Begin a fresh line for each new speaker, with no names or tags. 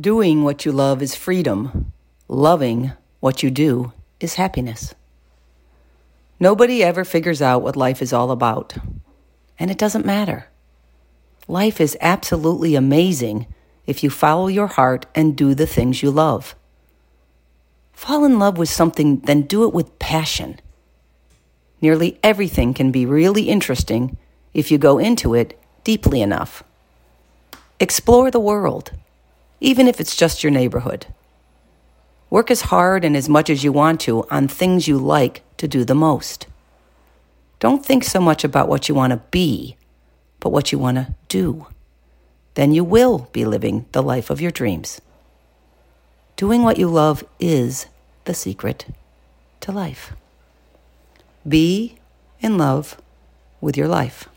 Doing what you love is freedom. Loving what you do is happiness. Nobody ever figures out what life is all about. And it doesn't matter. Life is absolutely amazing if you follow your heart and do the things you love. Fall in love with something, then do it with passion. Nearly everything can be really interesting if you go into it deeply enough. Explore the world even if it's just your neighborhood. Work as hard and as much as you want to on things you like to do the most. Don't think so much about what you want to be, but what you want to do. Then you will be living the life of your dreams. Doing what you love is the secret to life. Be in love with your life.